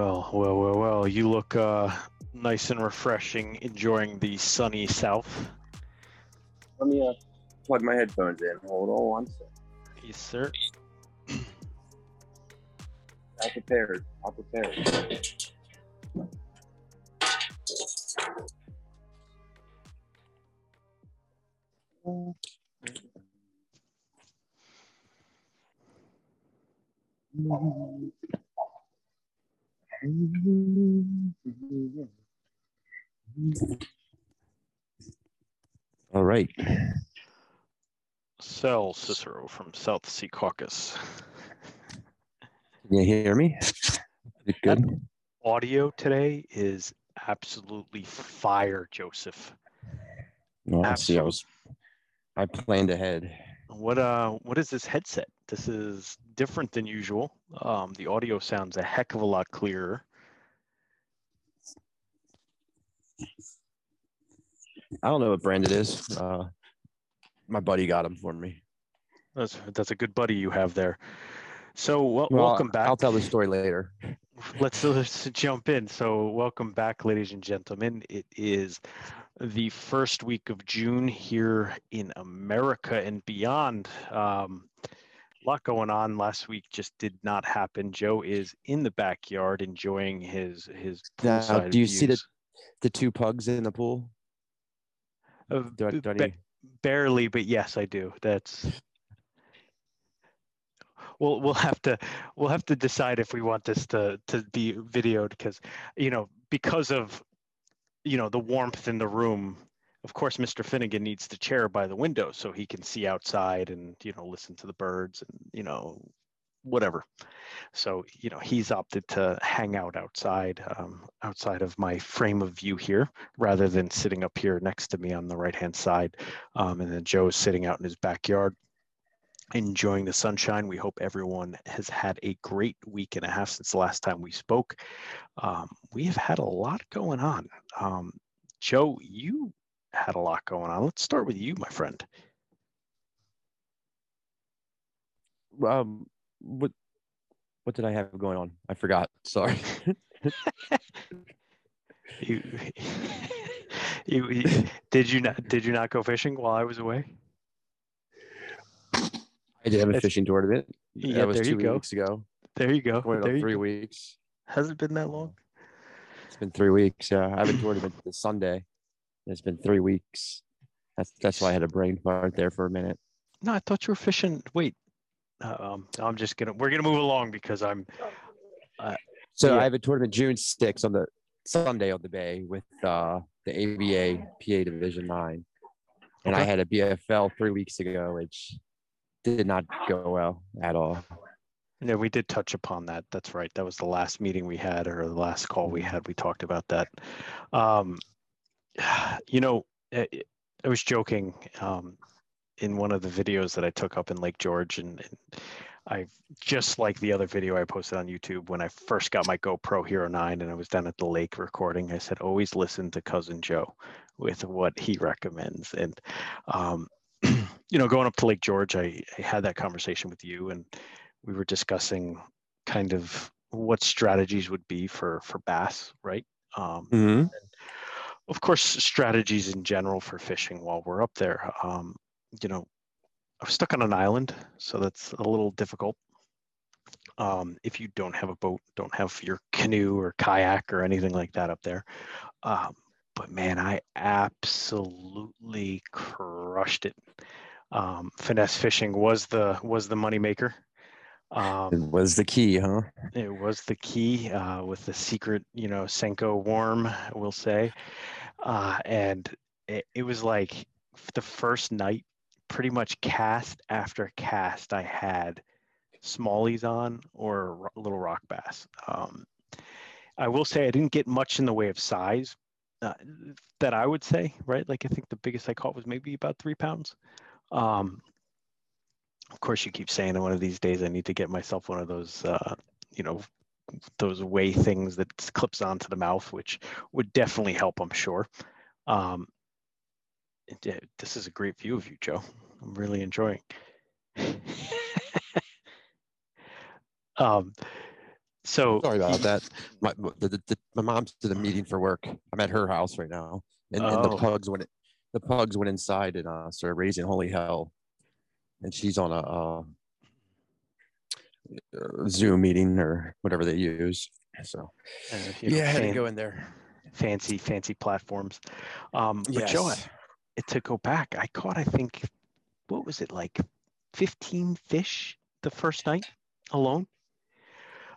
Well, well, well, well. You look uh, nice and refreshing, enjoying the sunny south. Let me uh, plug my headphones in. Hold on one second. Yes, sir. I'll prepared. I'll prepared. All right. Sal Cicero from South Sea Caucus. Can you hear me? Is good? Audio today is absolutely fire, Joseph. No, I see. I was. I planned ahead. What uh what is this headset? This is different than usual. Um, the audio sounds a heck of a lot clearer. I don't know what brand it is. Uh, my buddy got them for me. That's that's a good buddy you have there. So wel- Well, welcome back. I'll tell the story later. let's, let's jump in. So, welcome back, ladies and gentlemen. It is the first week of June here in America and beyond. Um, a lot going on. Last week just did not happen. Joe is in the backyard enjoying his his. Now, do you see the views. The two pugs in the pool? Uh, Do I, do I need- barely, but yes, I do. That's. We'll we'll have to we'll have to decide if we want this to to be videoed because you know because of you know the warmth in the room. Of course, Mr. Finnegan needs the chair by the window so he can see outside and you know listen to the birds and you know whatever. So you know he's opted to hang out outside um, outside of my frame of view here rather than sitting up here next to me on the right hand side. Um, and then Joe's sitting out in his backyard enjoying the sunshine. We hope everyone has had a great week and a half since the last time we spoke. Um, we have had a lot going on. Um, Joe, you had a lot going on. Let's start with you, my friend. Um, what what did I have going on? I forgot. Sorry. You, you, you- did you not did you not go fishing while I was away? I did have a It's- fishing tournament. Yeah, that was there two you go. weeks ago. There you go. There on you three go. weeks. Has it been that long? It's been three weeks. Yeah, I have a tournament this Sunday. It's been three weeks. That's that's why I had a brain fart there for a minute. No, I thought you were fishing. Wait, um, I'm just gonna. We're gonna move along because I'm. So Yeah. I have a tournament June 6th on the Sunday on the Bay with uh, the ABA PA Division Nine, and I had a BFL three weeks ago, which did not go well at all. Yeah, we did touch upon that. That's right. That was the last meeting we had, or the last call we had. We talked about that. Um, you know, I, I was joking um, in one of the videos that I took up in Lake George, and, and I just like the other video I posted on YouTube when I first got my GoPro Hero 9 and I was down at the lake recording. I said, always listen to Cousin Joe with what he recommends. And, um, you know, going up to Lake George, I, I had that conversation with you, and we were discussing kind of what strategies would be for for bass, right? Um, Mm-hmm. of course, strategies in general for fishing while we're up there. Um, you know, I'm stuck on an island, so that's a little difficult. Um, if you don't have a boat, don't have your canoe or kayak or anything like that up there. Um, but man, I absolutely crushed it. Um, finesse fishing was the was the moneymaker. Um, It was the key, huh? it was the key uh, with the secret, you know, Senko worm, we'll say. Uh, and it, it was like the first night, pretty much cast after cast, I had smallies on or little rock bass. Um, I will say I didn't get much in the way of size uh, that I would say, right? Like I think the biggest I caught was maybe about three pounds. Um, of course, you keep saying one of these days I need to get myself one of those, uh, you know, those weigh things that clips onto the mouth, which would definitely help, I'm sure. Um, it- it- this is a great view of you, Joe. I'm really enjoying. um, So Sorry about that. My the, the, the, my mom's to a meeting for work. I'm at her house right now, and, and the Oh. pugs went the pugs went inside and uh, started raising holy hell, and she's on a uh, uh, Zoom meeting or whatever they use. So uh, you know, yeah, I had to go in there. fancy, fancy platforms. Um, but Joe, Yes. it to go back, I caught, I think, what was it like, 15 fish the first night alone?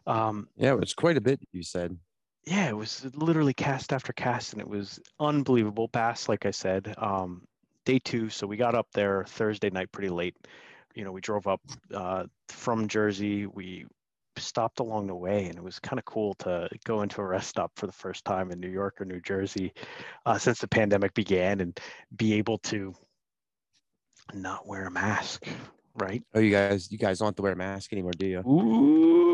Um, Yeah, it was quite a bit. You said. yeah, it was literally cast after cast, and it was unbelievable. Bass, like I said, um, day two. So we got up there Thursday night pretty late. You know, we drove up uh, from Jersey. We stopped along the way, and it was kind of cool to go into a rest stop for the first time in New York or New Jersey uh, since the pandemic began, and be able to not wear a mask. Right? Oh, you guys, you guys don't have to wear a mask anymore, do you? Ooh,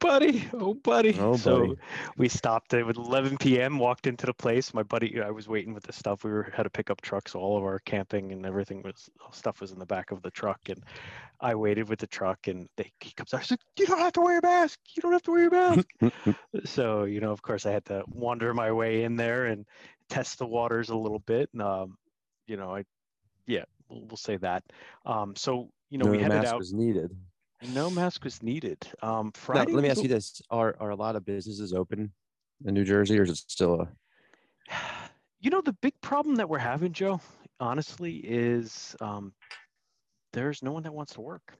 buddy. Oh, buddy. Oh, so buddy. we stopped at 11 p.m. Walked into the place. My buddy, I was waiting with the stuff. We were had to pick up trucks. So all of our camping and everything was stuff was in the back of the truck, and I waited with the truck. And they, he comes out. He's like, "You don't have to wear a mask. You don't have to wear a mask." so you know, of course, I had to wander my way in there and test the waters a little bit. And um, you know, I, yeah, we'll, we'll say that. Um, so you know, no we headed mask out. was needed. No mask was needed. Um, Friday. let me ask you this: Are are a lot of businesses open in New Jersey, or is it still a You know, the big problem that we're having, Joe, honestly, is um, there's no one that wants to work.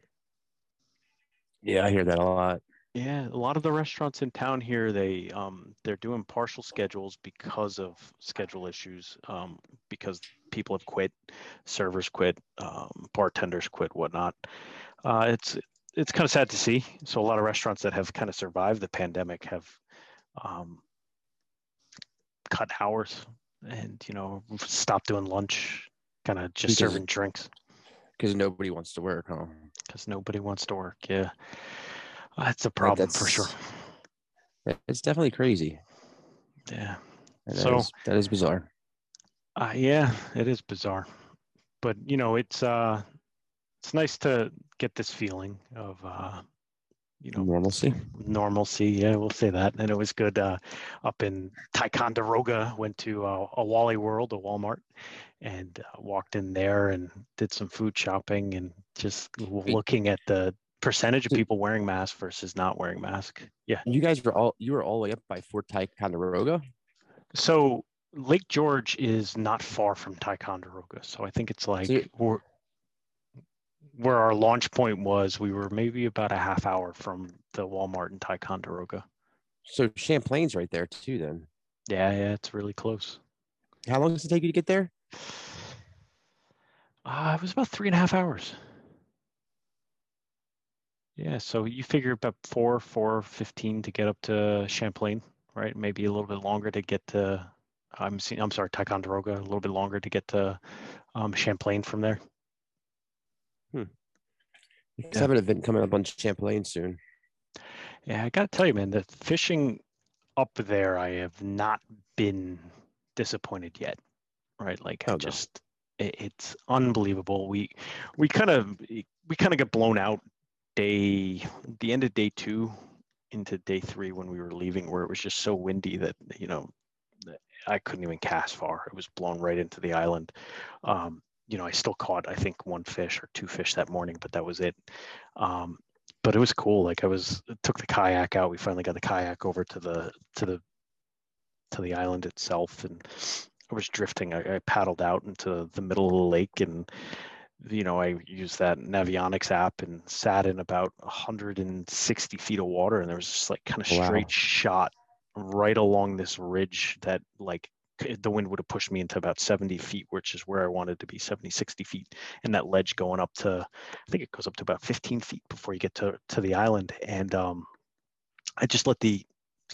Yeah, I hear that a lot. Yeah, a lot of the restaurants in town here, they um, they're doing partial schedules because of schedule issues. Um, because people have quit, servers quit, um, bartenders quit, whatnot. Uh, it's it's kind of sad to see. So a lot of restaurants that have kind of survived the pandemic have um, cut hours and you know stopped doing lunch, kind of just Because- serving drinks Because nobody wants to work, huh? because nobody wants to work. Yeah, that's a problem for sure. It's definitely crazy. Yeah. And So- that, is, that is bizarre. Uh, yeah, it is bizarre, but you know, it's uh, it's nice to get this feeling of uh, you know, Normalcy. normalcy. Yeah, we'll say that. And it was good uh, up in Ticonderoga. Went to uh, a Wally World, a Walmart, and uh, walked in there and did some food shopping and just looking at the percentage of people wearing masks versus not wearing mask. Yeah. You guys were all you were all the way up by Fort Ticonderoga. So Lake George is not far from Ticonderoga. So I think it's like we're, where our launch point was, we were maybe about a half hour from the Walmart in Ticonderoga. So Champlain's right there too. Then Yeah, yeah, it's really close. how long does it take you to get there? Uh, it was about three and a half hours. Yeah, so you figure about four, four fifteen to get up to Champlain, right? Maybe a little bit longer to get to. I'm seeing. I'm sorry, Ticonderoga. A little bit longer to get to um, Champlain from there. I have an event coming up on Champlain soon. Yeah, I gotta tell you, man, the fishing up there, I have not been disappointed yet. Right, like I Oh, no. just, it, it's unbelievable. We, we kind of, we kind of got blown out day, the end of day two into day three when we were leaving, where it was just so windy that you know, I couldn't even cast far. It was blown right into the island. Um, you know, I still caught, I think, one fish or two fish that morning, but that was it. Um, but it was cool. Like I was took the kayak out. We finally got the kayak over to the to the to the island itself, and I was drifting. I, I paddled out into the middle of the lake, and you know I used that Navionics app and sat in about 160 feet of water, and there was just like kind of Wow. straight shot right along this ridge that like the wind would have pushed me into about 70 feet which is where i wanted to be 70 60 feet. And that ledge going up to I think it goes up to about 15 feet before you get to to the island, and um, I just let the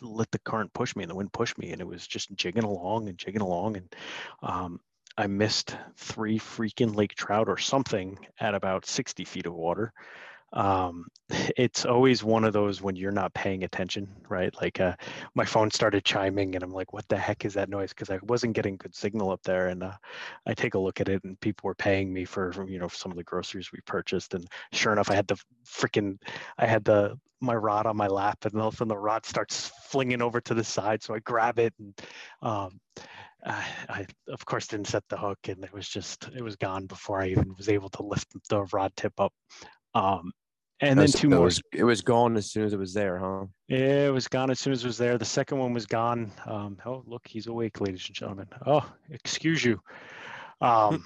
let the current push me and the wind push me, and it was just jigging along and jigging along, and um, I missed three freaking lake trout or something at about 60 feet of water. Um, it's always one of those when you're not paying attention, right? Like uh, my phone started chiming, and I'm like, "What the heck is that noise?" Because I wasn't getting good signal up there, and uh, I take a look at it, and people were paying me for, you know some of the groceries we purchased, and sure enough, I had the freaking, I had the my rod on my lap, and all of a sudden the rod starts flinging over to the side, so I grab it, and um, I, I, of course didn't set the hook and it was just it was gone before I even was able to lift the rod tip up. Um, and then two more. Was, it was gone as soon as it was there, huh? Yeah, it was gone as soon as it was there. The second one was gone. Um, oh, look, he's awake, ladies and gentlemen. Oh, excuse you. Um,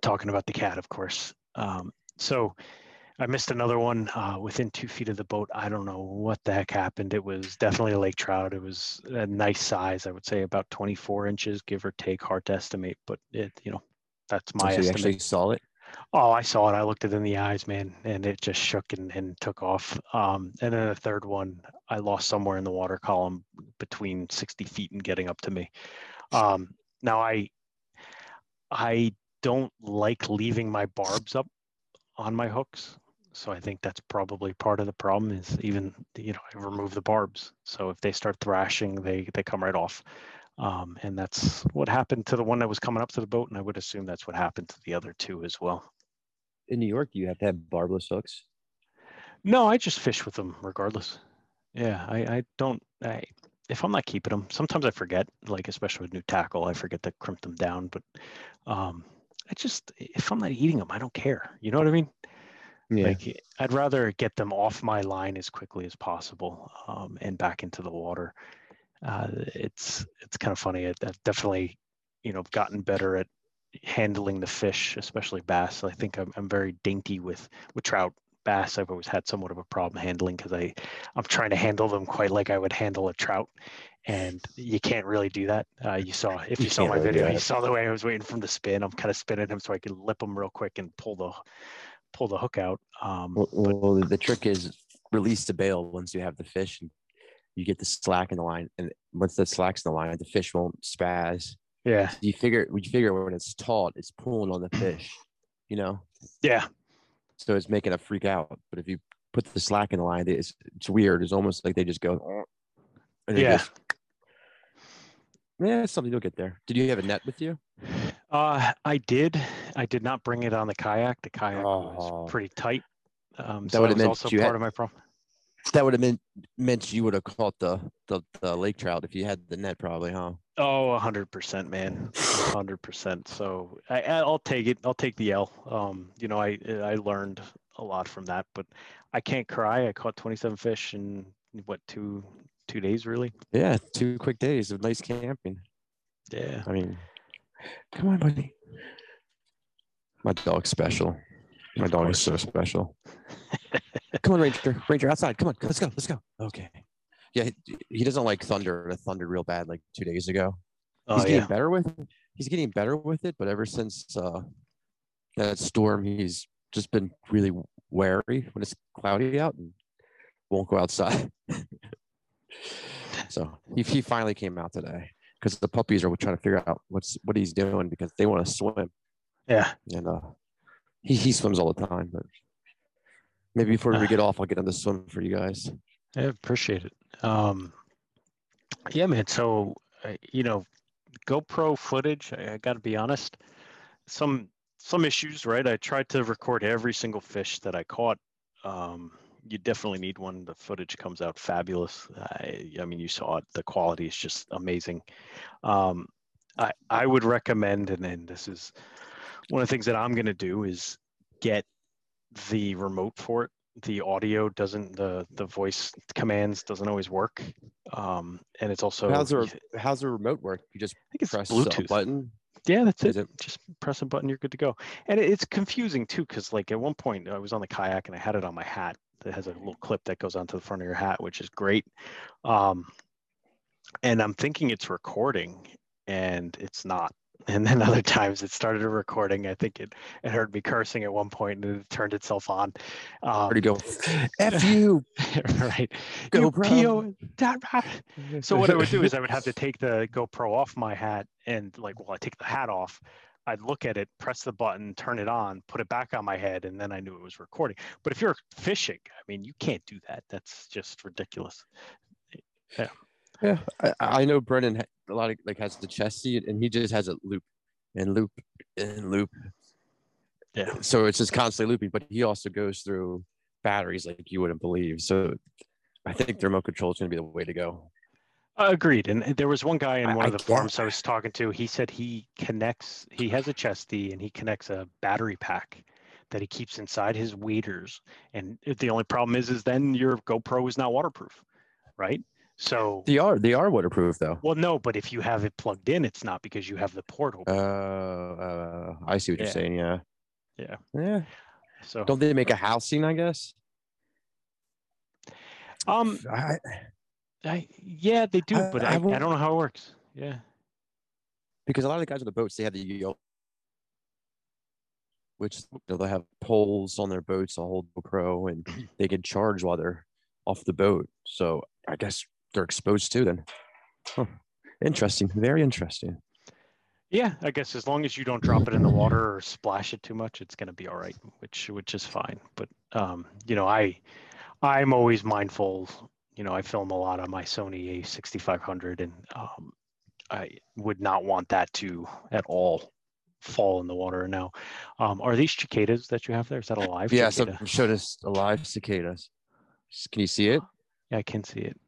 talking about the cat, of course. Um, so I missed another one uh, within two feet of the boat. I don't know what the heck happened. It was definitely a lake trout. It was a nice size. I would say about 24 inches, give or take, hard to estimate. But it, you know, that's my so you estimate. actually saw it. Oh, I saw it. I looked it in the eyes, man, and it just shook and, and took off. Um, and then the third one, I lost somewhere in the water column between 60 feet and getting up to me. Um, now I, I don't like leaving my barbs up on my hooks. So I think that's probably part of the problem is even, you know, I remove the barbs. So if they start thrashing, they, they come right off. Um, and that's what happened to the one that was coming up to the boat. And I would assume that's what happened to the other two as well. In New York, you have to have barbless hooks. No, I just fish with them regardless. Yeah, I, I don't. I, if I'm not keeping them, sometimes I forget. Like especially with new tackle, I forget to crimp them down. But um, I just if I'm not eating them, I don't care. You know what I mean? Yeah. Like I'd rather get them off my line as quickly as possible um, and back into the water. Uh, it's it's kind of funny. I, I've definitely, you know, gotten better at handling the fish, especially bass. I think I'm, I'm very dainty with with trout. Bass, I've always had somewhat of a problem handling because I I'm trying to handle them quite like I would handle a trout, and you can't really do that. Uh, you saw if you, You saw my really video, you saw the way I was waiting for him to spin. I'm kind of spinning him so I can lip him real quick and pull the pull the hook out. Um, Well, well, the trick is release the bail once you have the fish and you get the slack in the line. And once the slack's in the line, the fish won't spaz. yeah, You figure, you figure when it's taut, it's pulling on the fish, you know? yeah, So it's making it freak out. But if you put the slack in the line, it's, it's weird. It's almost like they just go, and yeah. goes, yeah, it's something you'll get there. Did you have a net with you? Uh, I did. I did not bring it on the kayak. The kayak Oh. was pretty tight. Um, That so was meant also part had- of my problem. That would have meant meant you would have caught the, the the lake trout if you had the net, probably, huh? Oh, hundred percent, man, hundred percent. So I, I'll take it. I'll take the L. Um, you know, I I learned a lot from that, but I can't cry. I caught twenty-seven fish in what two two days, really? Yeah, two quick days of nice camping. Yeah. I mean, come on, buddy. My dog's special. My dog is so special. come on, Ranger. Ranger, outside. Come on, let's go. Let's go. Okay. Yeah, he, he doesn't like thunder. It thundered real bad like two days ago. Oh he's getting yeah. better with it. He's getting better with it, but ever since uh, that storm, he's just been really wary when it's cloudy out and won't go outside. so he, he finally came out today because the puppies are trying to figure out what's what he's doing because they want to swim Yeah. and uh, he he swims all the time. But maybe before we get off, I'll get on to swim for you guys. I appreciate it. Um, yeah, man. So, uh, you know, GoPro footage. I, I got to be honest. Some some issues, right? I tried to record every single fish that I caught. Um, you definitely need one. The footage comes out fabulous. I, I mean, you saw it. The quality is just amazing. Um, I I would recommend, and then this is one of the things that I'm going to do is get the remote for it the audio doesn't the the voice commands doesn't always work um and it's also how's the how's the remote work? You just I think it's press a bluetooth button. yeah that's it. it? just press a button you're good to go and it, it's confusing too because like at one point i was on the kayak and i had it on my hat that has a little clip that goes onto the front of your hat which is great um and i'm thinking it's recording and it's not and then other times it started a recording i think it it heard me cursing at one point and it turned itself on um, Where do you go? F you. right. GoPro. So what I would do is I would have to take the GoPro off my hat and like, well, I take the hat off, I'd look at it, press the button, turn it on, put it back on my head, and then I knew it was recording. But if you're fishing, I mean, you can't do that. That's just ridiculous. Yeah, I, I know Brennan a lot of like has the chesty, and he just has a loop and loop and loop. Yeah. So it's just constantly looping, but he also goes through batteries like you wouldn't believe. So I think the remote control is going to be the way to go. Uh, agreed. And there was one guy in I- one of the forums I was talking to. He said he connects, he has a chesty and he connects a battery pack that he keeps inside his waders. And the only problem is, is then your GoPro is not waterproof, right? So, They are they are waterproof though. well, no, but if you have it plugged in, it's not because you have the port Uh, open. uh, I see what Yeah. you're saying. Yeah. Yeah. Yeah. so, Don't they make a housing? I guess. um, I, I, yeah, they do, I- but I I, I, don't know how it works. Yeah. because a lot of the guys on the boats they have the yo which they'll have poles on their boats to hold GoPro and they can charge while they're off the boat. So I guess they're exposed to then. Huh. Interesting. Very interesting. Yeah, I guess as long as you don't drop it in the water or splash it too much, it's going to be all right, which which is fine. But um, you know, I I'm always mindful. You know, I film a lot on my Sony A6500, and um, I would not want that to at all fall in the water. Now, um, are these cicadas that you have there? Is that a live Yeah, cicada? so showed us alive cicadas. Can you see it? Yeah, I can see it.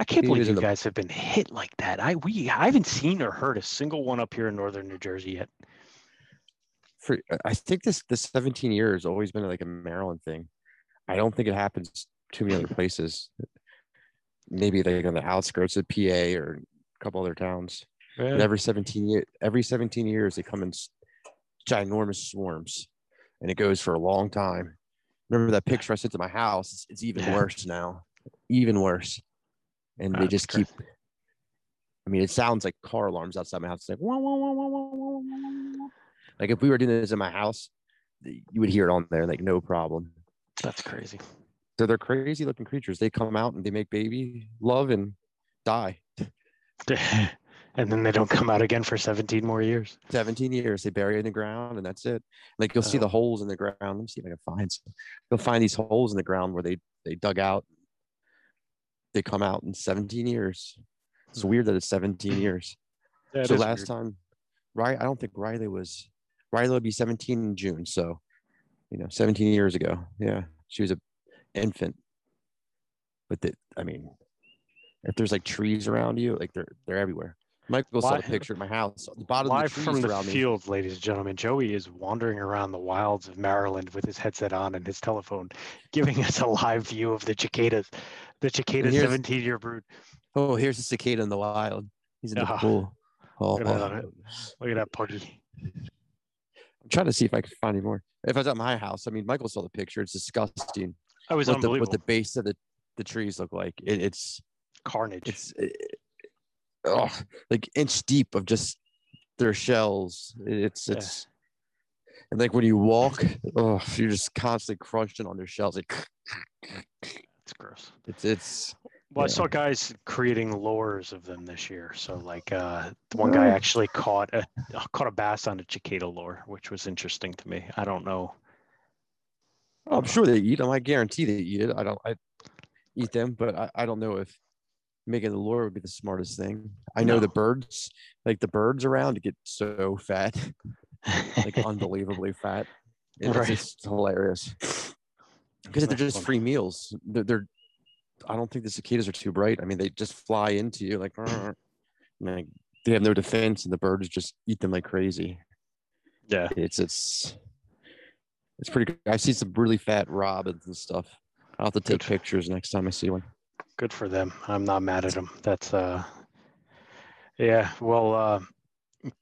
I can't believe you guys have been hit like that. I we I haven't seen or heard a single one up here in northern New Jersey yet. For uh, I think this the 17 years always been like a Maryland thing. I don't think it happens too many other places. Maybe like on the outskirts of PA or a couple other towns. Yeah. But every 17 year, every 17 years they come in ginormous swarms, and it goes for a long time. Remember that picture I sent to my house? It's, it's even worse now, even worse. And they just keep. I mean, it sounds like car alarms outside my house. It's like wah, wah, wah, wah, wah, wah, wah, like if we were doing this in my house, you would hear it on there like no problem. That's crazy. So they're crazy looking creatures. They come out and they make baby love and die. and then they don't come out again for 17 more years. 17 years they bury it in the ground and that's it like you'll see Oh. the holes in the ground let me see if i can find some you'll find these holes in the ground where they they dug out they come out in 17 years. It's hmm. weird that it's 17 years. Yeah, so last weird. time right i don't think riley was riley would be 17 in june so you know 17 years ago. Yeah she was a infant. But the, i mean if there's like trees around you like they're they're everywhere michael saw Li- the picture at my house the bottom Live of the from trees the around me field, ladies and gentlemen, Joey is wandering around the wilds of Maryland with his headset on and his telephone, giving us a live view of the cicadas, the cicada 17 year brood. Oh, here's a cicada in the wild. He's in the Ah, pool. Oh, look at that. Look at that puggy. I'm trying to see if I can find any more. If I was at my house, I mean, Michael saw the picture. It's disgusting. That was What the, unbelievable. what the base of the, the trees look like. It, it's Carnage. it's it, oh, like inch deep of just their shells. It's Yeah. it's and like when you walk, oh, you're just constantly crunching on their shells. Like it's gross. it's it's Well, I saw guys creating lures of them this year. So, like, uh, the one guy actually caught a caught a bass on a cicada lure, which was interesting to me. I don't know. I'm sure they eat them. I guarantee they eat it. I don't. I eat them, but I, I don't know if making the lure would be the smartest thing. I know the birds, like the birds around, get so fat, like unbelievably fat. It's Right. just hilarious because they're just free meals. They're, they're. I don't think the cicadas are too bright. I mean, they just fly into you like. Like they have no defense, and the birds just eat them like crazy. Yeah. It's it's it's pretty good. I see some really fat robins and stuff. I'll have to take Good. pictures next time I see one. Good for them. I'm not mad at them. That's uh, yeah. Well, uh,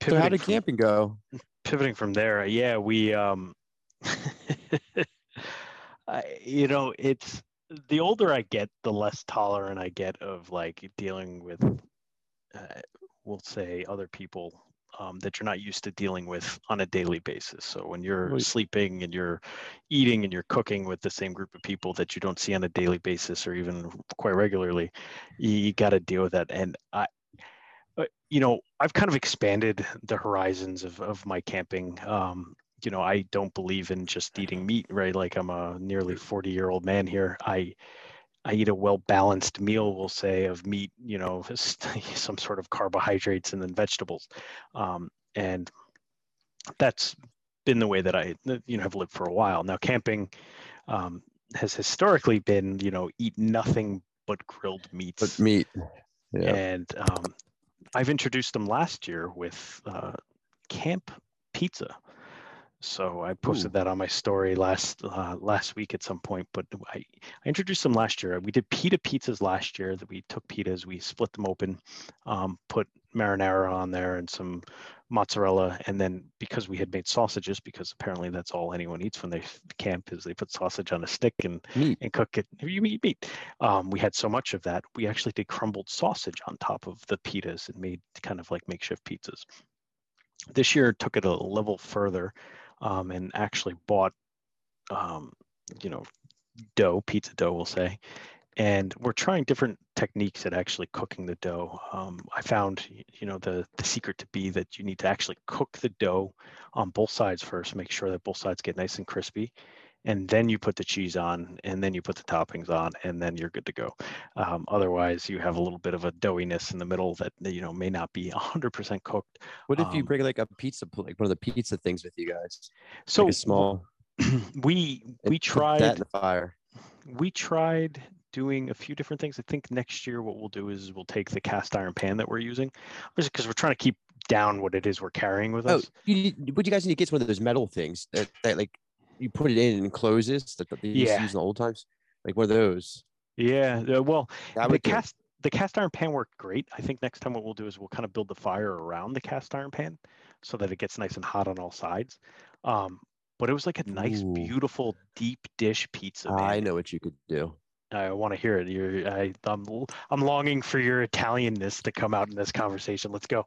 So how did from- camping go? pivoting from there, yeah, we um, I, you know, it's the older I get, the less tolerant I get of like dealing with, uh, we'll say, other people um, that you're not used to dealing with on a daily basis. So when you're Right. sleeping and you're eating and you're cooking with the same group of people that you don't see on a daily basis or even quite regularly, you, you got to deal with that. And I, uh, you know, I've kind of expanded the horizons of, of my camping. Um, you know, I don't believe in just eating meat, right? Like I'm a nearly 40 year old man here. I, I eat a well balanced meal, we'll say, of meat, you know, some sort of carbohydrates and then vegetables. Um, and that's been the way that I, you know, have lived for a while. Now, camping um, has historically been, you know, eat nothing but grilled meats. But meat. Yeah. And um, I've introduced them last year with uh, camp pizza. So I posted Ooh. that on my story last uh, last week at some point. But I, I introduced them last year. We did pita pizzas last year. That we took pitas, we split them open, um, put marinara on there and some mozzarella, and then because we had made sausages, because apparently that's all anyone eats when they camp is they put sausage on a stick and meat. and cook it. You eat meat. Um, we had so much of that, we actually did crumbled sausage on top of the pitas and made kind of like makeshift pizzas. This year took it a level further um, and actually bought, um, you know, dough, pizza dough, we'll say. And we're trying different techniques at actually cooking the dough. Um, I found, you know, the, the secret to be that you need to actually cook the dough on both sides first, make sure that both sides get nice and crispy and then you put the cheese on and then you put the toppings on and then you're good to go. Um, otherwise you have a little bit of a doughiness in the middle that you know may not be 100% cooked what if you um, bring like a pizza like one of the pizza things with you guys? So like small we we tried that in the fire. we tried doing a few different things. I think next year what we'll do is we'll take the cast iron pan that we're using because we're trying to keep down what it is we're carrying with oh, us. You, would you guys need to get one of those metal things that, that like you put it in and closes that, they used yeah. to use in the old times? Like one of those. Yeah. Well, the cast the cast iron pan worked great. I think next time what we'll do is we'll kind of build the fire around the cast iron pan so that it gets nice and hot on all sides. Um, but it was like a nice, Ooh. beautiful deep dish pizza. Man. I know what you could do. I want to hear it. You're, I, I'm, I'm longing for your Italianness to come out in this conversation. Let's go.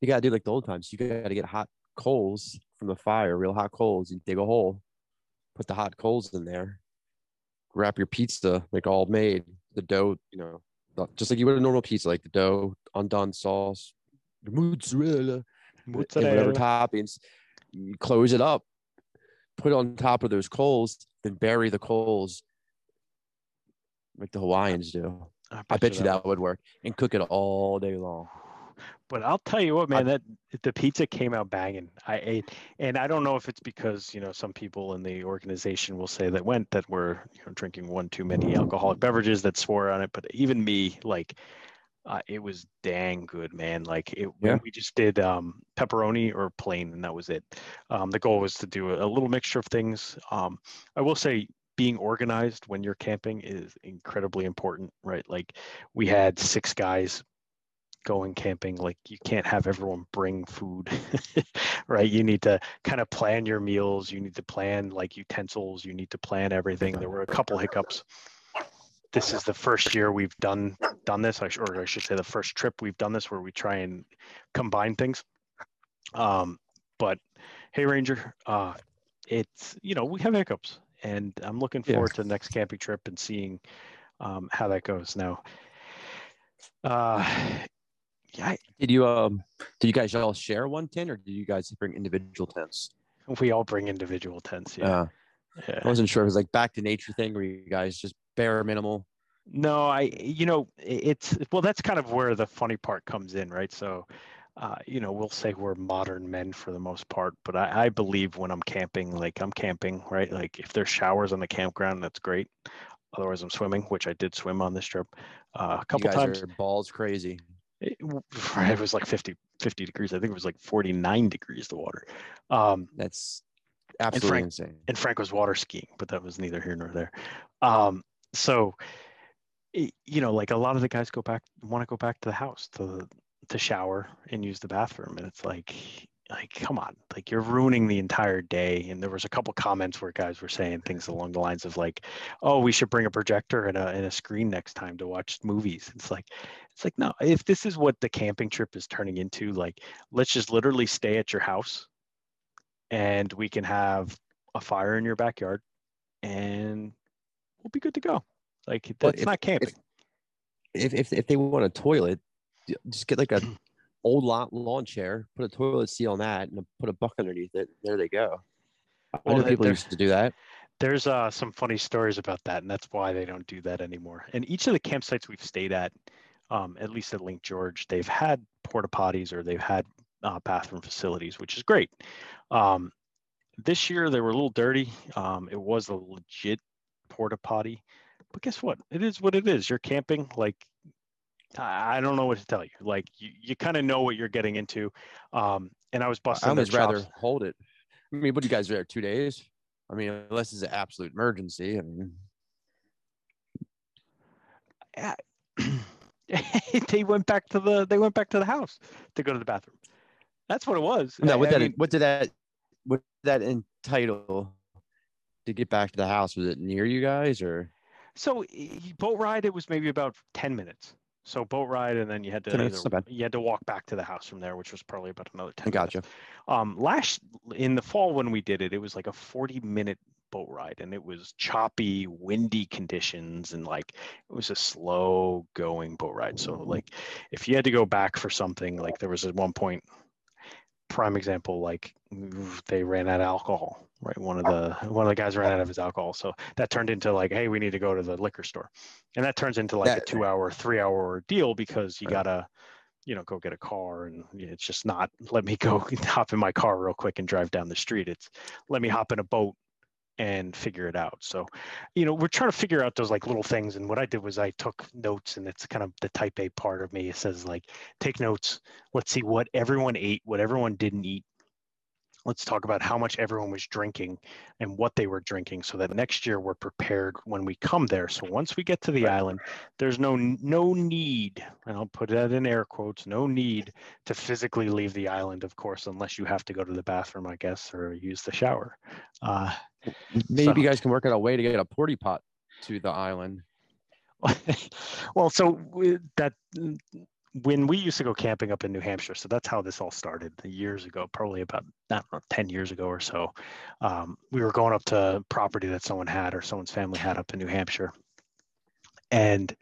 You gotta do like the old times. You gotta get hot coals from the fire, real hot coals. You dig a hole, put the hot coals in there, wrap your pizza like all made. The dough, you know, just like you would a normal pizza, like the dough, undone sauce, mozzarella, mozzarella. whatever toppings. You close it up, put it on top of those coals, then bury the coals like the Hawaiians do. I bet, I bet you that, that would work and cook it all day long. But I'll tell you what, man, that the pizza came out banging. I ate, and I don't know if it's because you know some people in the organization will say that went that we were you know drinking one too many alcoholic beverages that swore on it. But even me, like, uh, it was dang good, man. Like it, yeah. we just did um, pepperoni or plain, and that was it. Um, the goal was to do a, a little mixture of things. Um, I will say being organized when you're camping is incredibly important, right? Like we had six guys going camping like you can't have everyone bring food right? You need to kind of plan your meals you need to plan like utensils you need to plan everything. There were a couple hiccups. This is the first year we've done done this or i should say the first trip we've done this where we try and combine things. Um but hey ranger uh it's you know we have hiccups and i'm looking forward yeah. to the next camping trip and seeing um, how that goes. Now uh yeah. Did you um did you guys all share one tent or did you guys bring individual tents? We all bring individual tents, yeah. Uh, yeah. I wasn't sure. It was like back to nature thing where you guys just bare minimal. No, I you know, it's well that's kind of where the funny part comes in, right? So uh, you know, we'll say we're modern men for the most part, but I, I believe when I'm camping, like I'm camping, right? Like if there's showers on the campground, that's great. Otherwise, I'm swimming, which I did swim on this trip uh, a couple times. balls crazy it, it was like 50, 50 degrees. I think it was like 49 degrees, the water. Um, That's absolutely and Frank, insane. And Frank was water skiing, but that was neither here nor there. Um, so, it, you know, like a lot of the guys go back, want to go back to the house to, to shower and use the bathroom. And it's like, like come on like you're ruining the entire day and there was a couple comments where guys were saying things along the lines of like oh we should bring a projector and a, and a screen next time to watch movies. It's like it's like no if this is what the camping trip is turning into like let's just literally stay at your house and we can have a fire in your backyard and we'll be good to go. Like that's if, not camping. if, if if they want a toilet just get like a old lawn lawn chair, put a toilet seat on that, and put a buck underneath it. There they go. I Well, know people used to do that. There's uh, some funny stories about that, and that's why they don't do that anymore. And each of the campsites we've stayed at, um, at least at Lake George, they've had porta potties or they've had uh, bathroom facilities, which is great. Um, this year they were a little dirty. Um, it was a legit porta potty, but guess what? It is what it is. You're camping. Like I don't know what to tell you. Like you, you kind of know what you're getting into. Um, and I was busting. I almost rather chops. hold it. I mean, what you guys are there two days? I mean, unless it's an absolute emergency. I mean, they went back to the they went back to the house to go to the bathroom. That's what it was. no, what I that mean, what did that what did that entitle to get back to the house? Was it near you guys or so boat ride it was maybe about 10 minutes. So boat ride and then you had to 10 minutes, either- not bad. you had to walk back to the house from there, which was probably about another 10 I minutes. gotcha. Um last in the fall when we did it, it was like a 40 minute boat ride and it was choppy, windy conditions and like it was a slow going boat ride. So like if you had to go back for something, like there was at one point prime example, like they ran out of alcohol, right? One of the one of the guys ran out of his alcohol. So that turned into like, hey, we need to go to the liquor store. And that turns into like a two hour, three hour deal because you Right. gotta you know, go get a car and it's just not let me go hop in my car real quick and drive down the street. It's let me hop in a boat and figure it out. So, you know, we're trying to figure out those like little things. And what I did was I took notes and it's kind of the type A part of me. It says like, take notes. Let's see what everyone ate, what everyone didn't eat. Let's talk about how much everyone was drinking and what they were drinking so that next year we're prepared when we come there. So once we get to the Right. island, there's no no need, and I'll put that in air quotes, no need to physically leave the island, of course, unless you have to go to the bathroom, I guess, or use the shower. Uh, Maybe So- you guys can work out a way to get a porty pot to the island. well, so that when we used to go camping up in New Hampshire, so that's how this all started years ago, probably about know, ten years ago or so. Um, we were going up to property that someone had or someone's family had up in New Hampshire, and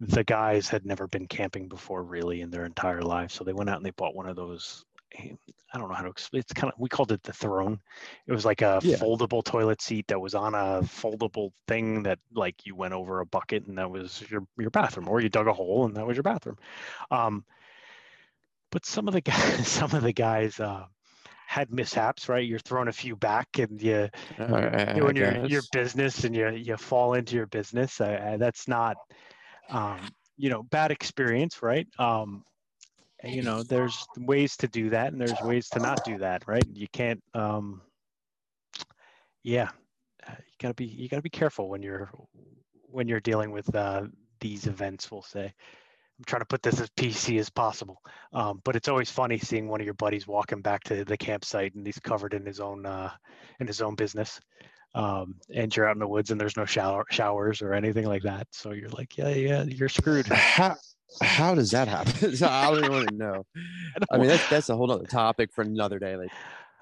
the guys had never been camping before really in their entire lives, so they went out and they bought one of those. Eh, I don't know how to explain. It's kind of we called it the throne. It was like a Yeah. foldable toilet seat that was on a foldable thing that like you went over a bucket and that was your your bathroom, or you dug a hole and that was your bathroom. Um, but some of the guys, some of the guys uh, had mishaps, right? You're throwing a few back and you I doing your your business and you you fall into your business. Uh, uh, that's not, um, you know, bad experience, right? Um, you know, there's ways to do that and there's ways to not do that, right? You can't. Um, yeah, uh, you gotta be you gotta be careful when you're when you're dealing with uh, these events. We'll say. I'm trying to put this as PC as possible, um, but it's always funny seeing one of your buddies walking back to the campsite and he's covered in his own uh, in his own business um, and you're out in the woods and there's no shower showers or anything like that. So you're like, yeah, yeah, you're screwed. How does that happen? So I don't even want to know. I mean, that's that's a whole other topic for another day. Like,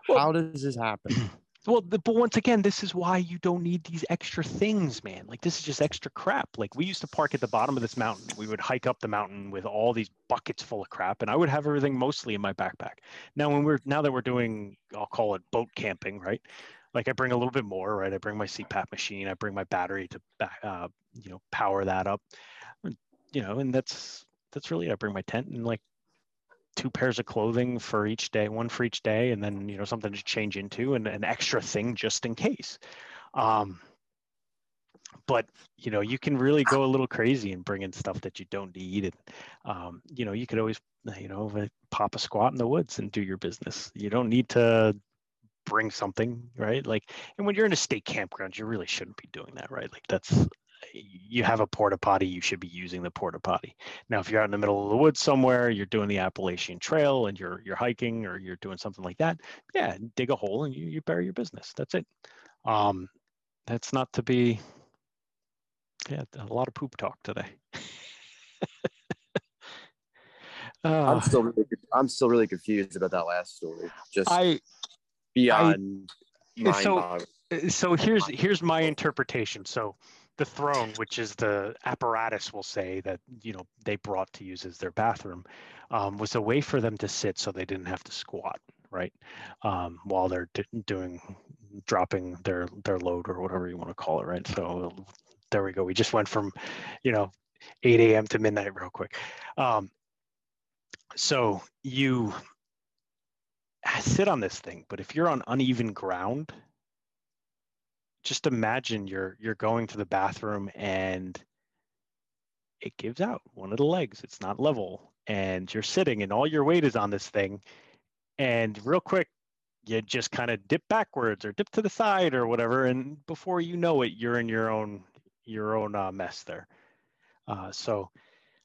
Well- how does this happen? well, the, but once again, this is why you don't need these extra things, man. Like this is just extra crap. Like we used to park at the bottom of this mountain. We would hike up the mountain with all these buckets full of crap, and I would have everything mostly in my backpack. Now, when we're now that we're doing, I'll call it boat camping, right? Like I bring a little bit more, right? I bring my CPAP machine. I bring my battery to, back, uh, you know, power that up. You know, and that's that's really. I bring my tent and like two pairs of clothing for each day, one for each day, and then you know something to change into, and an extra thing just in case. Um, but you know, you can really go a little crazy and bring in stuff that you don't need, and um, you know, you could always you know pop a squat in the woods and do your business. You don't need to bring something, right? Like, and when you're in a state campground, you really shouldn't be doing that, right? Like that's you have a porta potty, you should be using the porta potty. Now, if you're out in the middle of the woods somewhere, you're doing the Appalachian Trail and you're you're hiking or you're doing something like that, yeah, dig a hole and you, you bury your business. That's it. Um, that's not to be. Yeah, a lot of poop talk today. I'm uh, still really, I'm still really confused about that last story. Just I beyond so- mind-boggling. so here's here's my interpretation. So the throne, which is the apparatus, we'll say that you know they brought to use as their bathroom, um, was a way for them to sit so they didn't have to squat, right, um, while they're d- doing dropping their their load or whatever you want to call it, right. So there we go. We just went from, you know, 8 a.m. to midnight real quick. Um, so you sit on this thing, but if you're on uneven ground, just imagine you're you're going to the bathroom and it gives out one of the legs. It's not level, and you're sitting, and all your weight is on this thing, and real quick, you just kind of dip backwards or dip to the side or whatever, and before you know it, you're in your own your own uh, mess there. Uh, so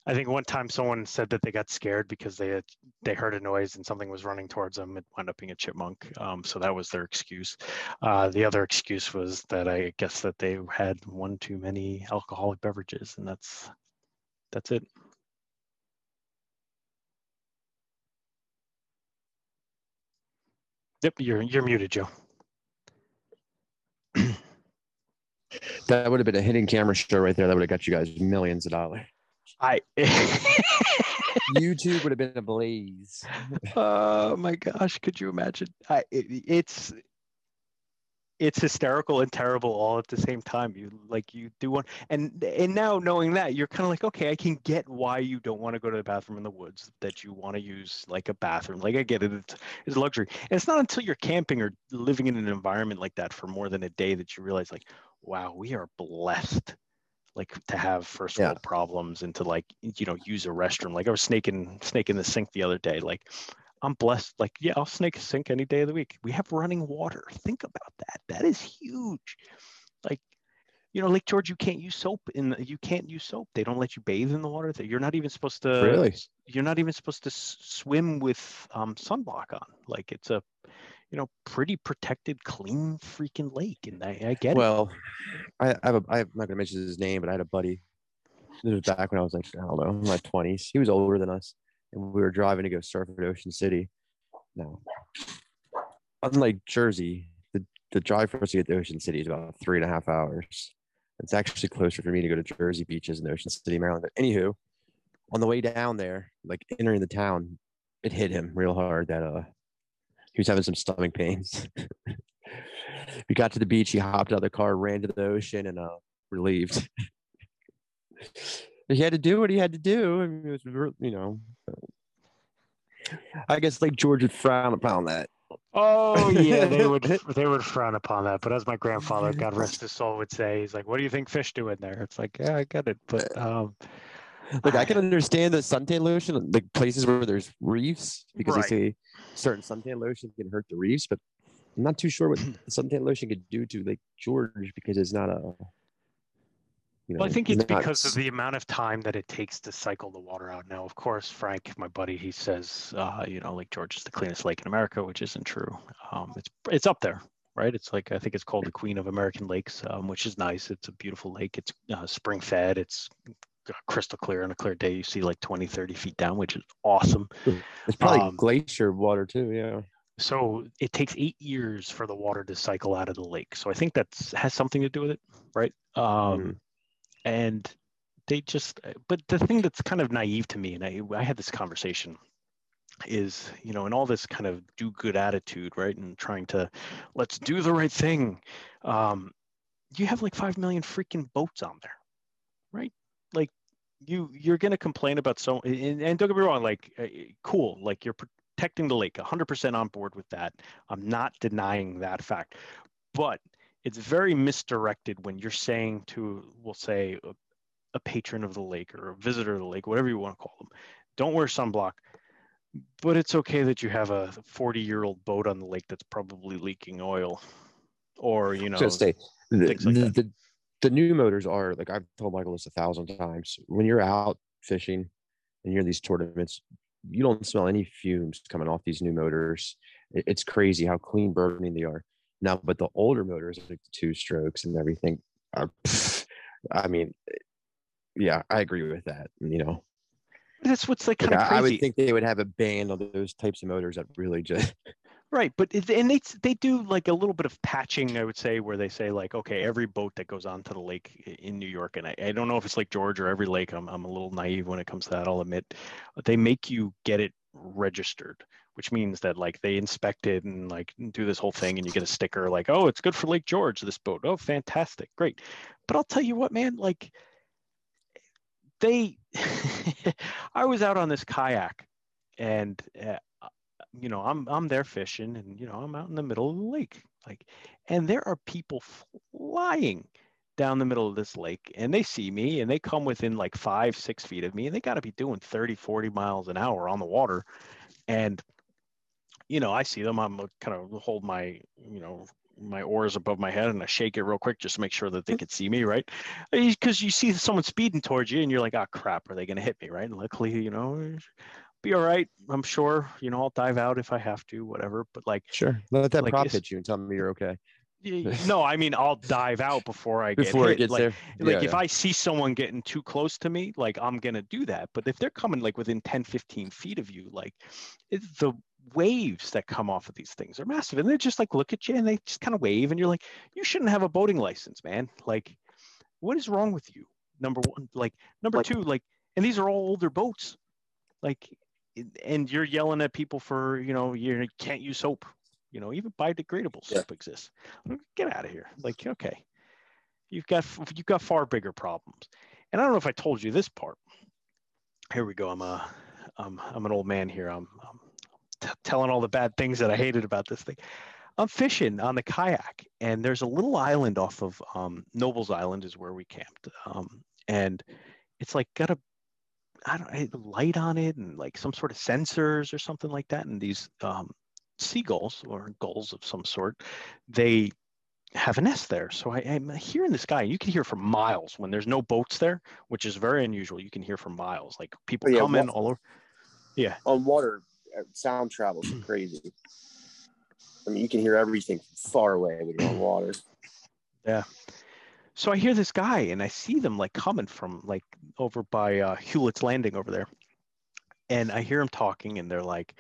I think one time someone said that they got scared because they had, they heard a noise and something was running towards them. It wound up being a chipmunk. Um, so that was their excuse. Uh, the other excuse was that I guess that they had one too many alcoholic beverages, and that's that's it. Yep, you're you're muted, Joe. That would have been a hidden camera show right there. That would have got you guys millions of dollars. I. YouTube would have been a blaze. oh my gosh! Could you imagine? I, it, it's it's hysterical and terrible all at the same time. You like you do one, and and now knowing that, you're kind of like, okay, I can get why you don't want to go to the bathroom in the woods. That you want to use like a bathroom. Like I get it. It's, it's luxury, and it's not until you're camping or living in an environment like that for more than a day that you realize, like, wow, we are blessed like to have first world problems and to like you know use a restroom. Like i was snaking snaking the sink the other day like i'm blessed like yeah i'll snake a sink any day of the week. We have running water. Think about that. That is huge. Like you know lake george you can't use soap in the, you can't use soap. They don't let you bathe in the water. You're not even supposed to Really? you're not even supposed to s- swim with um, sunblock on. Like it's a you know pretty protected clean freaking lake and i, I get it Well, I, have a, I'm not gonna mention his name, but I had a buddy. This was back when I was like, I don't know, in my twenties. He was older than us, and we were driving to go surf at Ocean City. Now, unlike Jersey, the, the drive for us to get to Ocean City is about three and a half hours. It's actually closer for me to go to Jersey beaches in Ocean City, Maryland. But anywho, on the way down there, like entering the town, it hit him real hard that uh he was having some stomach pains. we got to the beach. He hopped out of the car, ran to the ocean, and uh, relieved. he had to do what he had to do. I mean, it was, you know, I guess Lake George would frown upon that. Oh yeah, they would they would frown upon that. But as my grandfather, God rest his soul, would say, he's like, "What do you think fish do in there?" It's like, yeah, I get it, but um, Like I can understand the suntan lotion, like places where there's reefs, because Right. they say certain suntan lotion can hurt the reefs, but I'm not too sure what the suntan lotion could do to Lake George because it's not a. You know, well, I think it's not because of the amount of time that it takes to cycle the water out. Now, of course, Frank, my buddy, he says, uh, you know, Lake George is the cleanest lake in America, which isn't true. Um, it's it's up there, right? It's like I think it's called the Queen of American Lakes, um, which is nice. It's a beautiful lake. It's uh, spring fed. It's crystal clear on a clear day you see like 20 30 feet down which is awesome It's probably um, glacier water too. Yeah. so it takes eight years for the water to cycle out of the lake so i think that's has something to do with it right um Mhm. and they just but the thing that's kind of naive to me and i i had this conversation is you know in all this kind of do good attitude right and trying to let's do the right thing um you have like 5 million freaking boats on there right like you you're going to complain about so and, and don't get me wrong like uh, cool like you're protecting the lake 100% on board with that. I'm not denying that fact but it's very misdirected when you're saying to we'll say a, a patron of the lake or a visitor of the lake whatever you want to call them don't wear sunblock but it's okay that you have a 40 year old boat on the lake that's probably leaking oil or you know say the, like the, the the new motors are like I've told Michael this a thousand times. When you're out fishing and you're in these tournaments, you don't smell any fumes coming off these new motors. It's crazy how clean burning they are now. But the older motors, like the two strokes and everything, are, I mean, yeah, I agree with that. You know, that's what's like Like, kind of I, I would think they would have a ban on those types of motors that really just Right, but and they they do like a little bit of patching, I would say, where they say like, okay, every boat that goes onto the lake in New York, and I, I don't know if it's Lake George or every lake. I'm I'm a little naive when it comes to that. I'll admit, but they make you get it registered, which means that like they inspect it and like do this whole thing, and you get a sticker like, oh, it's good for Lake George. This boat, oh, fantastic, great. But I'll tell you what, man, like they, I was out on this kayak, and. Uh, you know, I'm I'm there fishing and you know, I'm out in the middle of the lake. Like and there are people flying down the middle of this lake and they see me and they come within like five, six feet of me and they got to be doing 30, 40 miles an hour on the water. And, you know, I see them. I'm kind of hold my, you know, my oars above my head and I shake it real quick just to make sure that they could see me, right? Uh, because you see someone speeding towards you and you're like, oh crap, are they going to hit me, right? And luckily, you know, be all right. I'm sure, you know, I'll dive out if I have to, whatever. But like, Sure. Let that Like, prop hit you and tell me you're okay. no, I mean, I'll dive out before I get Before hit. it gets like, there. like Yeah, if I see someone getting too close to me, like I'm gonna do that. But if they're coming like within 10, 15 feet of you, like it's the waves that come off of these things are massive. And they just like look at you and they just kind of wave and you're like, you shouldn't have a boating license, man. Like, what is wrong with you? Number one, like number Like- two, like, and these are all older boats. Like and you're yelling at people for, you know, you can't use soap. You know, even biodegradable Yeah. soap exists. Get out of here. Like, okay. You've got you've got far bigger problems. And I don't know if I told you this part. Here we go. I'm a I'm I'm an old man here. I'm, I'm t- telling all the bad things that I hated about this thing. I'm fishing on the kayak, and there's a little island off of um, Nobles Island is where we camped, um, and it's like got a I don't know, light on it and like some sort of sensors or something like that. And these um, seagulls or gulls of some sort, they have a nest there. So I, I'm hearing this guy. You can hear for miles when there's no boats there, which is very unusual. You can hear for miles, like people Oh, yeah, coming wa- all over. Yeah, On water, uh, sound travels crazy. I mean, you can hear everything far away when you're on water. So I hear this guy and I see them like coming from like over by uh, Huletts Landing over there, and I hear him talking and they're like,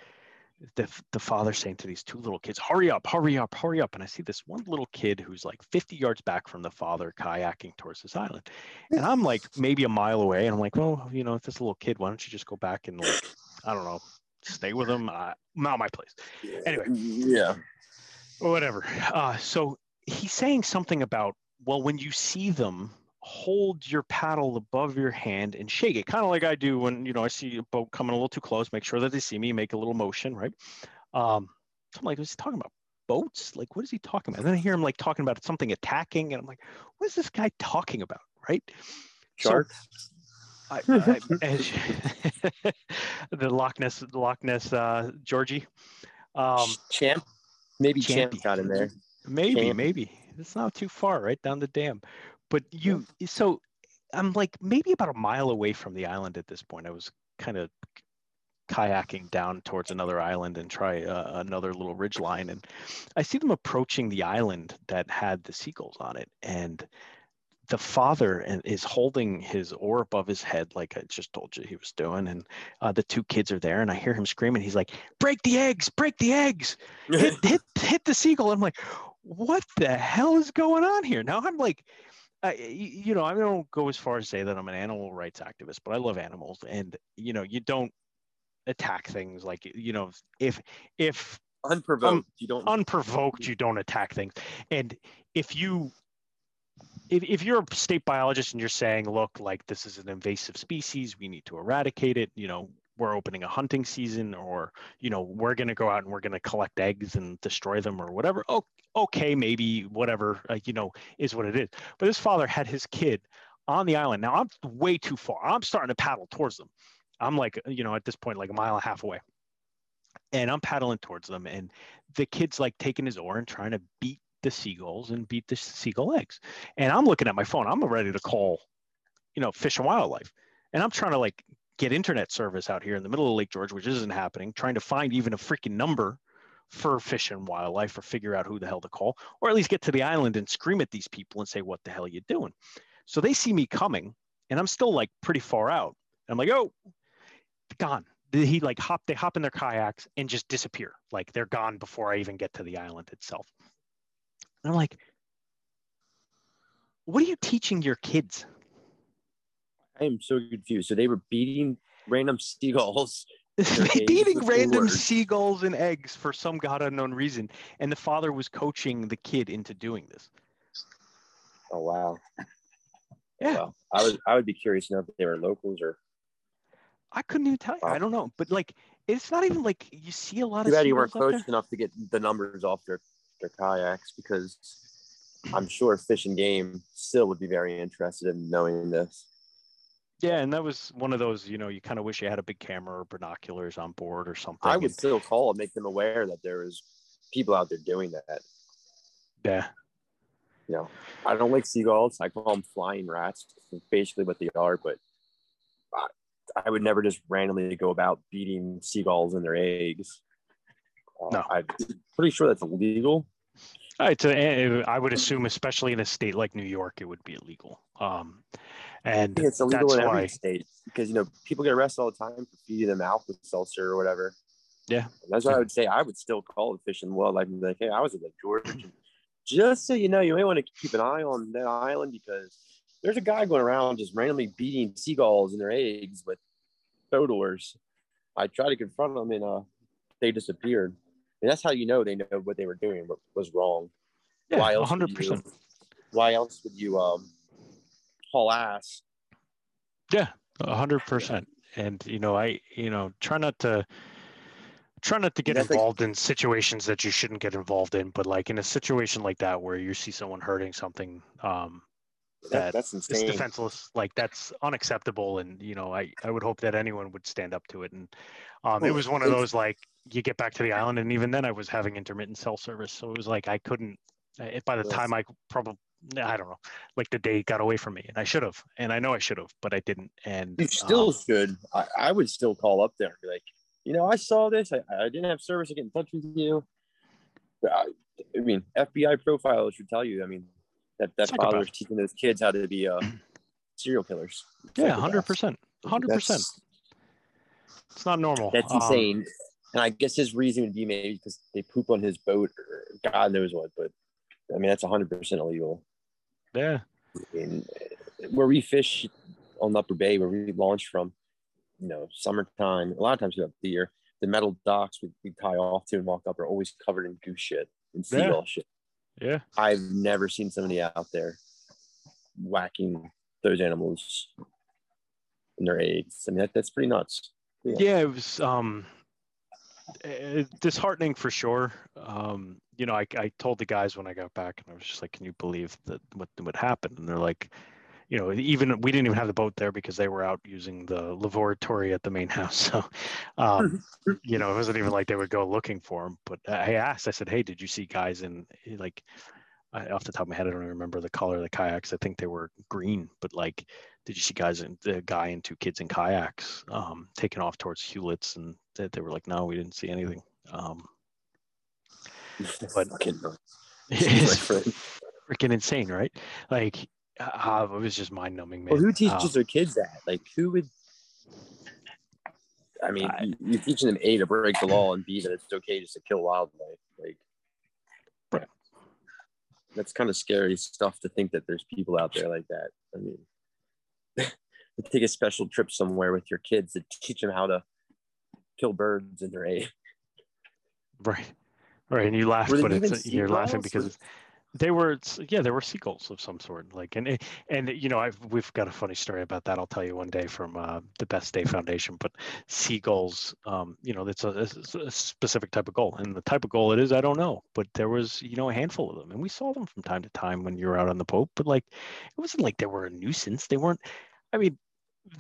the the father saying to these two little kids, "Hurry up, hurry up, hurry up!" And I see this one little kid who's like 50 yards back from the father kayaking towards this island, and I'm like maybe a mile away, and I'm like, well, you know, if this little kid, why don't you just go back and like, I don't know, stay with him? Uh, not my place. Anyway. yeah. or whatever. Uh, so he's saying something about, well, when you see them, hold your paddle above your hand and shake it, kind of like I do when you know I see a boat coming a little too close. Make sure that they see me, make a little motion, right? Um, so I'm like, is he talking about boats? Like, what is he talking about? And then I hear him like talking about something attacking, and I'm like, what is this guy talking about, right? So- Sharks. I, I, and- the Loch Ness, the Loch Ness, uh, Georgie. Um, Champ. Maybe Champ got in there. Maybe, Champ. maybe it's not too far, right down the dam. But you, so I'm like maybe about a mile away from the island at this point. I was kind of kayaking down towards another island and try uh, another little ridge line, and I see them approaching the island that had the seagulls on it, and the father and- is holding his oar above his head like I just told you he was doing, and uh, the two kids are there, and I hear him screaming. He's like, "Break the eggs! Break the eggs!" hit hit hit the seagull. I'm like, what the hell is going on here? Now I'm like, I, you know, I don't go as far as say that I'm an animal rights activist, but I love animals, and you know, you don't attack things like you know, if if Unprovoked. you don't. unprovoked, you don't attack things, and if you if, if you're a state biologist and you're saying, look, like this is an invasive species, we need to eradicate it, you know, we're opening a hunting season or, you know, we're going to go out and we're going to collect eggs and destroy them or whatever. Oh, okay, maybe whatever, uh, you know, is what it is. But this father had his kid on the island. Now I'm way too far. I'm starting to paddle towards them. I'm like, you know, at this point, like a mile and a half away. And I'm paddling towards them. And the kid's like taking his oar and trying to beat the seagulls and beat the seagull eggs. And I'm looking at my phone. I'm ready to call, you know, Fish and Wildlife. And I'm trying to like get internet service out here in the middle of Lake George, which isn't happening, trying to find even a freaking number for Fish and Wildlife or figure out who the hell to call, or at least get to the island and scream at these people and say, what the hell are you doing? So they see me coming and I'm still like pretty far out. I'm like, oh, gone. he like hop they hop in their kayaks and just disappear like they're gone before i even get to the island itself and i'm like what are you teaching your kids I am so confused. So they were beating random seagulls. Their eggs eating with random words. seagulls and eggs for some god unknown reason and the father was coaching the kid into doing this Oh wow. Yeah. Wow. I would I would be curious to know if they were locals or i couldn't even tell you i don't know but like it's not even like you see a lot too of bad you weren't seagulls out there. close enough to get the numbers off their, their kayaks because I'm sure Fish and Game still would be very interested in knowing this. Yeah, and that was one of those, you know, you kind of wish you had a big camera or binoculars on board or something. I would and- still call and make them aware that there is people out there doing that. yeah, You know, I don't like seagulls. I call them flying rats. That's basically what they are. But I, I would never just randomly go about beating seagulls and their eggs. Uh, No. I'm pretty sure that's illegal. It's a, I would assume, especially in a state like New York, it would be illegal. Um, and It's illegal that's in every why, state because you know people get arrested all the time for feeding them Alka Seltzer or whatever. Yeah. And that's what I would say. I would still call the Fish and Wildlife and be like, "Hey, I was at Lake George. just so you know, you may want to keep an eye on that island because there's a guy going around just randomly beating seagulls and their eggs with boat oars. I tried to confront them and uh, they disappeared. And that's how you know they know what they were doing what was wrong. yeah, why else? hundred would you-. Why else would you um haul ass? Yeah, a hundred percent. And you know, I you know try not to try not to get That's like- involved in situations that you shouldn't get involved in. But like in a situation like that where you see someone hurting something, um, That, That that's it's insane. defenseless. Like that's unacceptable. And you know, I I would hope that anyone would stand up to it. And um, it was one of those like you get back to the island, and even then I was having intermittent cell service, so it was like I couldn't. uh, By the Yes. time I probably I don't know, like the day got away from me, and I should have, and I know I should have, but I didn't. And You still um, should. I, I would still call up there and be like, you know, I saw this. I, I didn't have service to get in touch with you. I, I mean, FBI profiles should tell you. I mean, that that Psychopath. father is teaching those kids how to be uh, serial killers. yeah, hundred percent, hundred percent. It's not normal. That's Um, insane. And I guess his reason would be maybe because they poop on his boat or God knows what. But I mean, that's 100% illegal. Yeah, I mean, where we fish on the Upper Bay, where we launch from, you know, summertime, a lot of times throughout the year, the metal docks we, we tie off to and walk up are always covered in goose shit and Yeah. seagull shit. yeah. I've never seen somebody out there whacking those animals in their eggs. I mean, that, that's pretty nuts. Yeah. yeah it was um disheartening for sure. Um you know I, I told the guys when i got back and i was just like can you believe that what would happen and they're like you know even we didn't even have the boat there because they were out using the laboratory at the main house. So um you know it wasn't even like they would go looking for them but i asked i said hey did you see guys in like I, off the top of my head i don't remember the color of the kayaks i think they were green but like did you see guys in the guy and two kids in kayaks um, taking off towards Huletts and they, they were like, no, we didn't see anything. Um, But- it's Well, freaking insane, right? Like, uh, it was just mind numbing, man. who teaches Um, their kids that? Like, who would? I mean, I- you, you're teaching them A to break the law and B that it's okay just to kill wildlife. Like. That's kind of scary stuff to think that there's people out there like that. I mean, take a special trip somewhere with your kids to teach them how to kill birds in their A. right, right, and you laugh, but it's you're laughing because they were, yeah, there were seagulls of some sort. Like, and and you know, I've we've got a funny story about that. I'll tell you one day from uh, the Best Day Foundation. But seagulls, um, you know, it's a, a specific type of goal and the type of goal it is, I don't know. But there was, you know, a handful of them, and we saw them from time to time when you were out on the boat. But like, it wasn't like they were a nuisance. They weren't. I mean,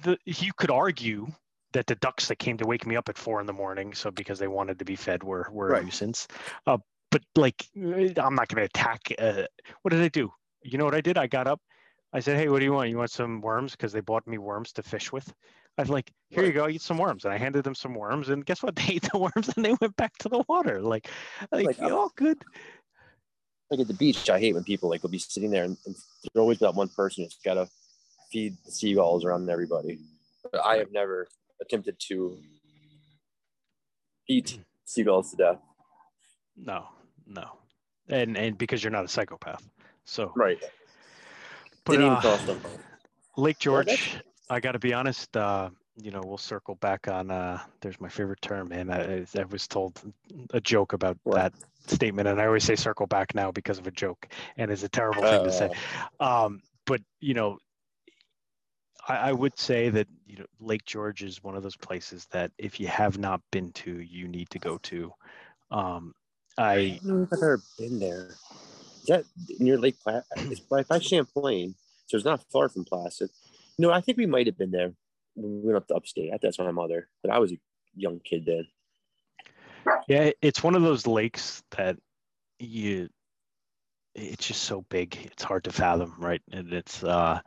the you could argue that the ducks that came to wake me up at four in the morning, so because they wanted to be fed, were were Right. a nuisance. Uh, but like, I'm not going to attack. Uh, what did I do? You know what I did? I got up. I said, "Hey, what do you want? You want some worms? Because they bought me worms to fish with." I was like, "Here you go, eat some worms." And I handed them some worms, and guess what? They ate the worms, and they went back to the water. Like, like, Like, all good. like at the beach, I hate when people like will be sitting there and, and there's always that one person who's got to feed the seagulls around everybody. But I have never attempted to Eat seagulls to death. No, no, and and because you're not a psychopath. So Right. but Didn't even uh, cross them. Lake George, I got to be honest. Uh, you know, we'll circle back on. Uh, there's my favorite term, and I, I was told a joke about that statement, and I always say circle back now because of a joke, and it's a terrible thing to say. Uh, Um, but you know, I, I would say that you know Lake George is one of those places that if you have not been to, you need to go to. Um, I don't know if I've ever been there. Is that near Lake Placid? It's by, by Champlain, so it's not far from Placid. No, I think we might have been there we went up to upstate. I- That's my mother, but I was a young kid then. Yeah, it's one of those lakes that you it's just so big. It's hard to fathom, right? And it's uh,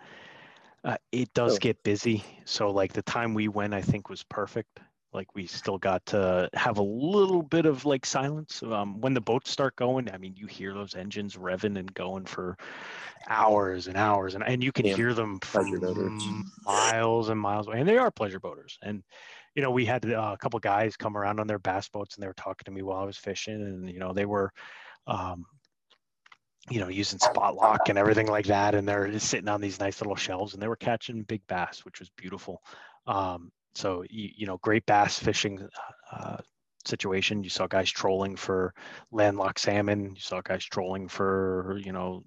uh it does Oh. get busy. So like the time we went I think was perfect. Like we still got to have a little bit of like silence. Um when the boats start going, I mean you hear those engines revving and going for hours and hours and and you can Yeah, hear them from miles and miles away. And they are pleasure boaters. And you know, we had uh, a couple guys come around on their bass boats and they were talking to me while I was fishing, and you know, they were, um, you know, using spot lock and everything like that, and they're just sitting on these nice little shelves, and they were catching big bass, which was beautiful. Um, so you, you know, great bass fishing uh, situation. You saw guys trolling for landlocked salmon. You saw guys trolling for you know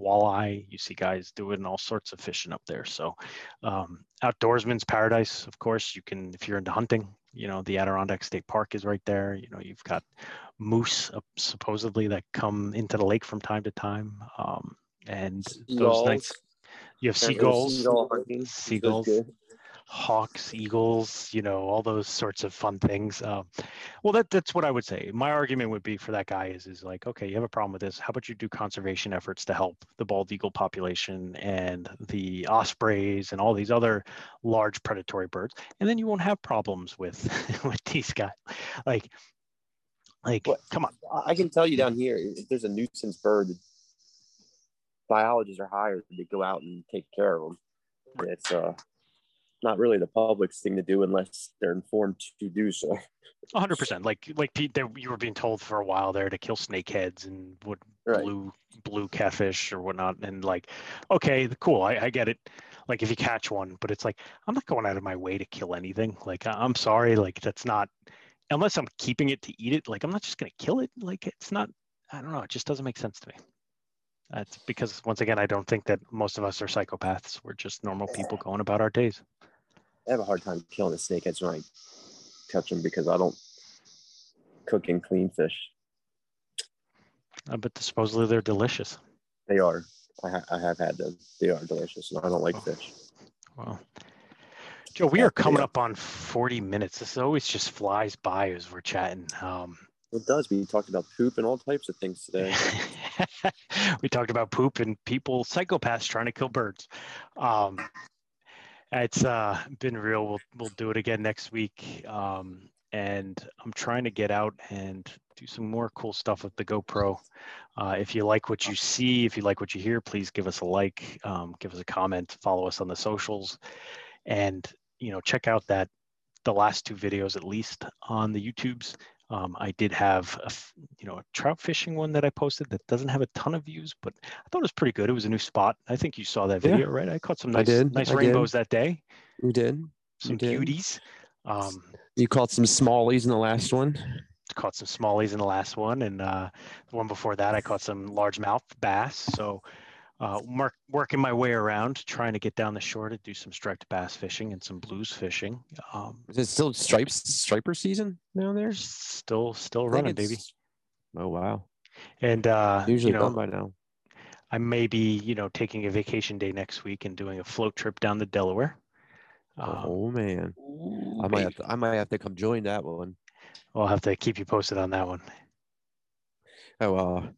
walleye. You see guys doing all sorts of fishing up there. So um, outdoorsman's paradise, of course. You can if you're into hunting. You know the Adirondack State Park is right there. You know you've got moose uh, supposedly that come into the lake from time to time. Um, and those nights you have seagulls Seagull. Seagulls. Hawks, eagles, you know, all those sorts of fun things. Um, well, that that's what I would say. My argument would be for that guy is is like, okay, you have a problem with this. How about you do conservation efforts to help the bald eagle population and the ospreys and all these other large predatory birds, and then you won't have problems with with these guys. Like, like, What? come on. I- I can tell you down here, if there's a nuisance bird, biologists are hired to go out and take care of them. It's uh, not really the public's thing to do unless they're informed to do so. A hundred percent. Like like Pete, there, you were being told for a while there to kill snakeheads and wood Right. blue blue catfish or whatnot, and like, okay, cool, I, I get it. Like if you catch one, but it's like I'm not going out of my way to kill anything. Like I'm sorry, like that's not unless I'm keeping it to eat it. Like I'm not just gonna kill it. Like it's not. I don't know. It just doesn't make sense to me. That's because once again, I don't think that most of us are psychopaths. We're just normal people going about our days. I have a hard time killing a snakeheads when I touch them because I don't cook and clean fish. Uh, but supposedly they're delicious. They are. I, ha- I have had them. They are delicious, and I don't like fish. Wow. Joe, we are coming up on 40 minutes. This always just flies by as we're chatting. Um, It does. We talked about poop and all types of things today. we talked about poop and people, psychopaths trying to kill birds. Um, it's uh, been real. We'll, we'll do it again next week. Um, and I'm trying to get out and do some more cool stuff with the GoPro. Uh, if you like what you see, if you like what you hear, please give us a like, um, give us a comment, follow us on the socials, and you know check out that the last two videos at least on the YouTubes. Um, I did have a, you know a trout fishing one that I posted that doesn't have a ton of views, but I thought it was pretty good. It was a new spot. I think you saw that Yeah. video, right? I caught some nice did, nice I did. rainbows that day. You did. Some did. cuties. Um, You caught some smallies in the last one. caught some smallies in the last one, and uh, the one before that, I caught some largemouth bass. So, uh, work, working my way around, trying to get down the shore to do some striped bass fishing and some blues fishing. Um, Is it still stripes striper season down there? still, still running, baby. Oh wow. And uh, Usually you know, done by now. I may be, you know, taking a vacation day next week and doing a float trip down the Delaware. Um, oh man. ooh, I might baby. have to I might have to come join that one. I'll have to keep you posted on that one. Oh uh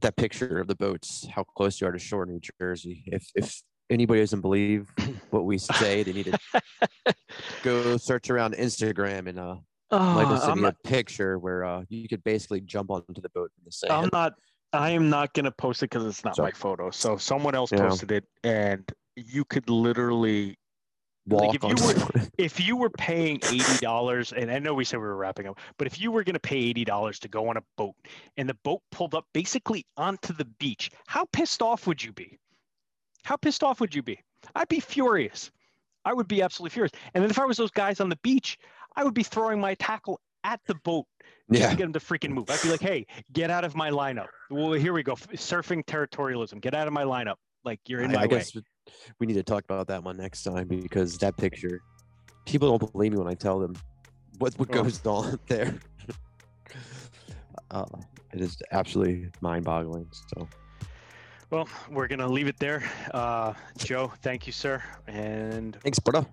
that picture of the boats, how close you are to shore in New Jersey. If if anybody doesn't believe what we say, they need to go search around Instagram and uh Michael Oh, sent I'm me a picture where uh you could basically jump onto the boat in the sand. I'm not. I am not gonna post it because it's not So- my photo. So someone else Yeah. posted it, and you could literally walk if you were- if you were paying eighty dollars, and I know we said we were wrapping up, but if you were going to pay eighty dollars to go on a boat, and the boat pulled up basically onto the beach, how pissed off would you be? How pissed off would you be? I'd be furious. I would be absolutely furious. And then if I was those guys on the beach, I would be throwing my tackle at the boat just yeah, to get them to freaking move. I'd be like, "Hey, get out of my lineup." Well, here we go, surfing territorialism. Get out of my lineup. Like you're in I, my I way. guess we need to talk about that one next time because that picture, people don't believe me when I tell them what what Oh. goes on there. uh, it is absolutely mind-boggling. So Well, we're gonna leave it there. Uh, Joe, thank you, sir, and thanks, brother.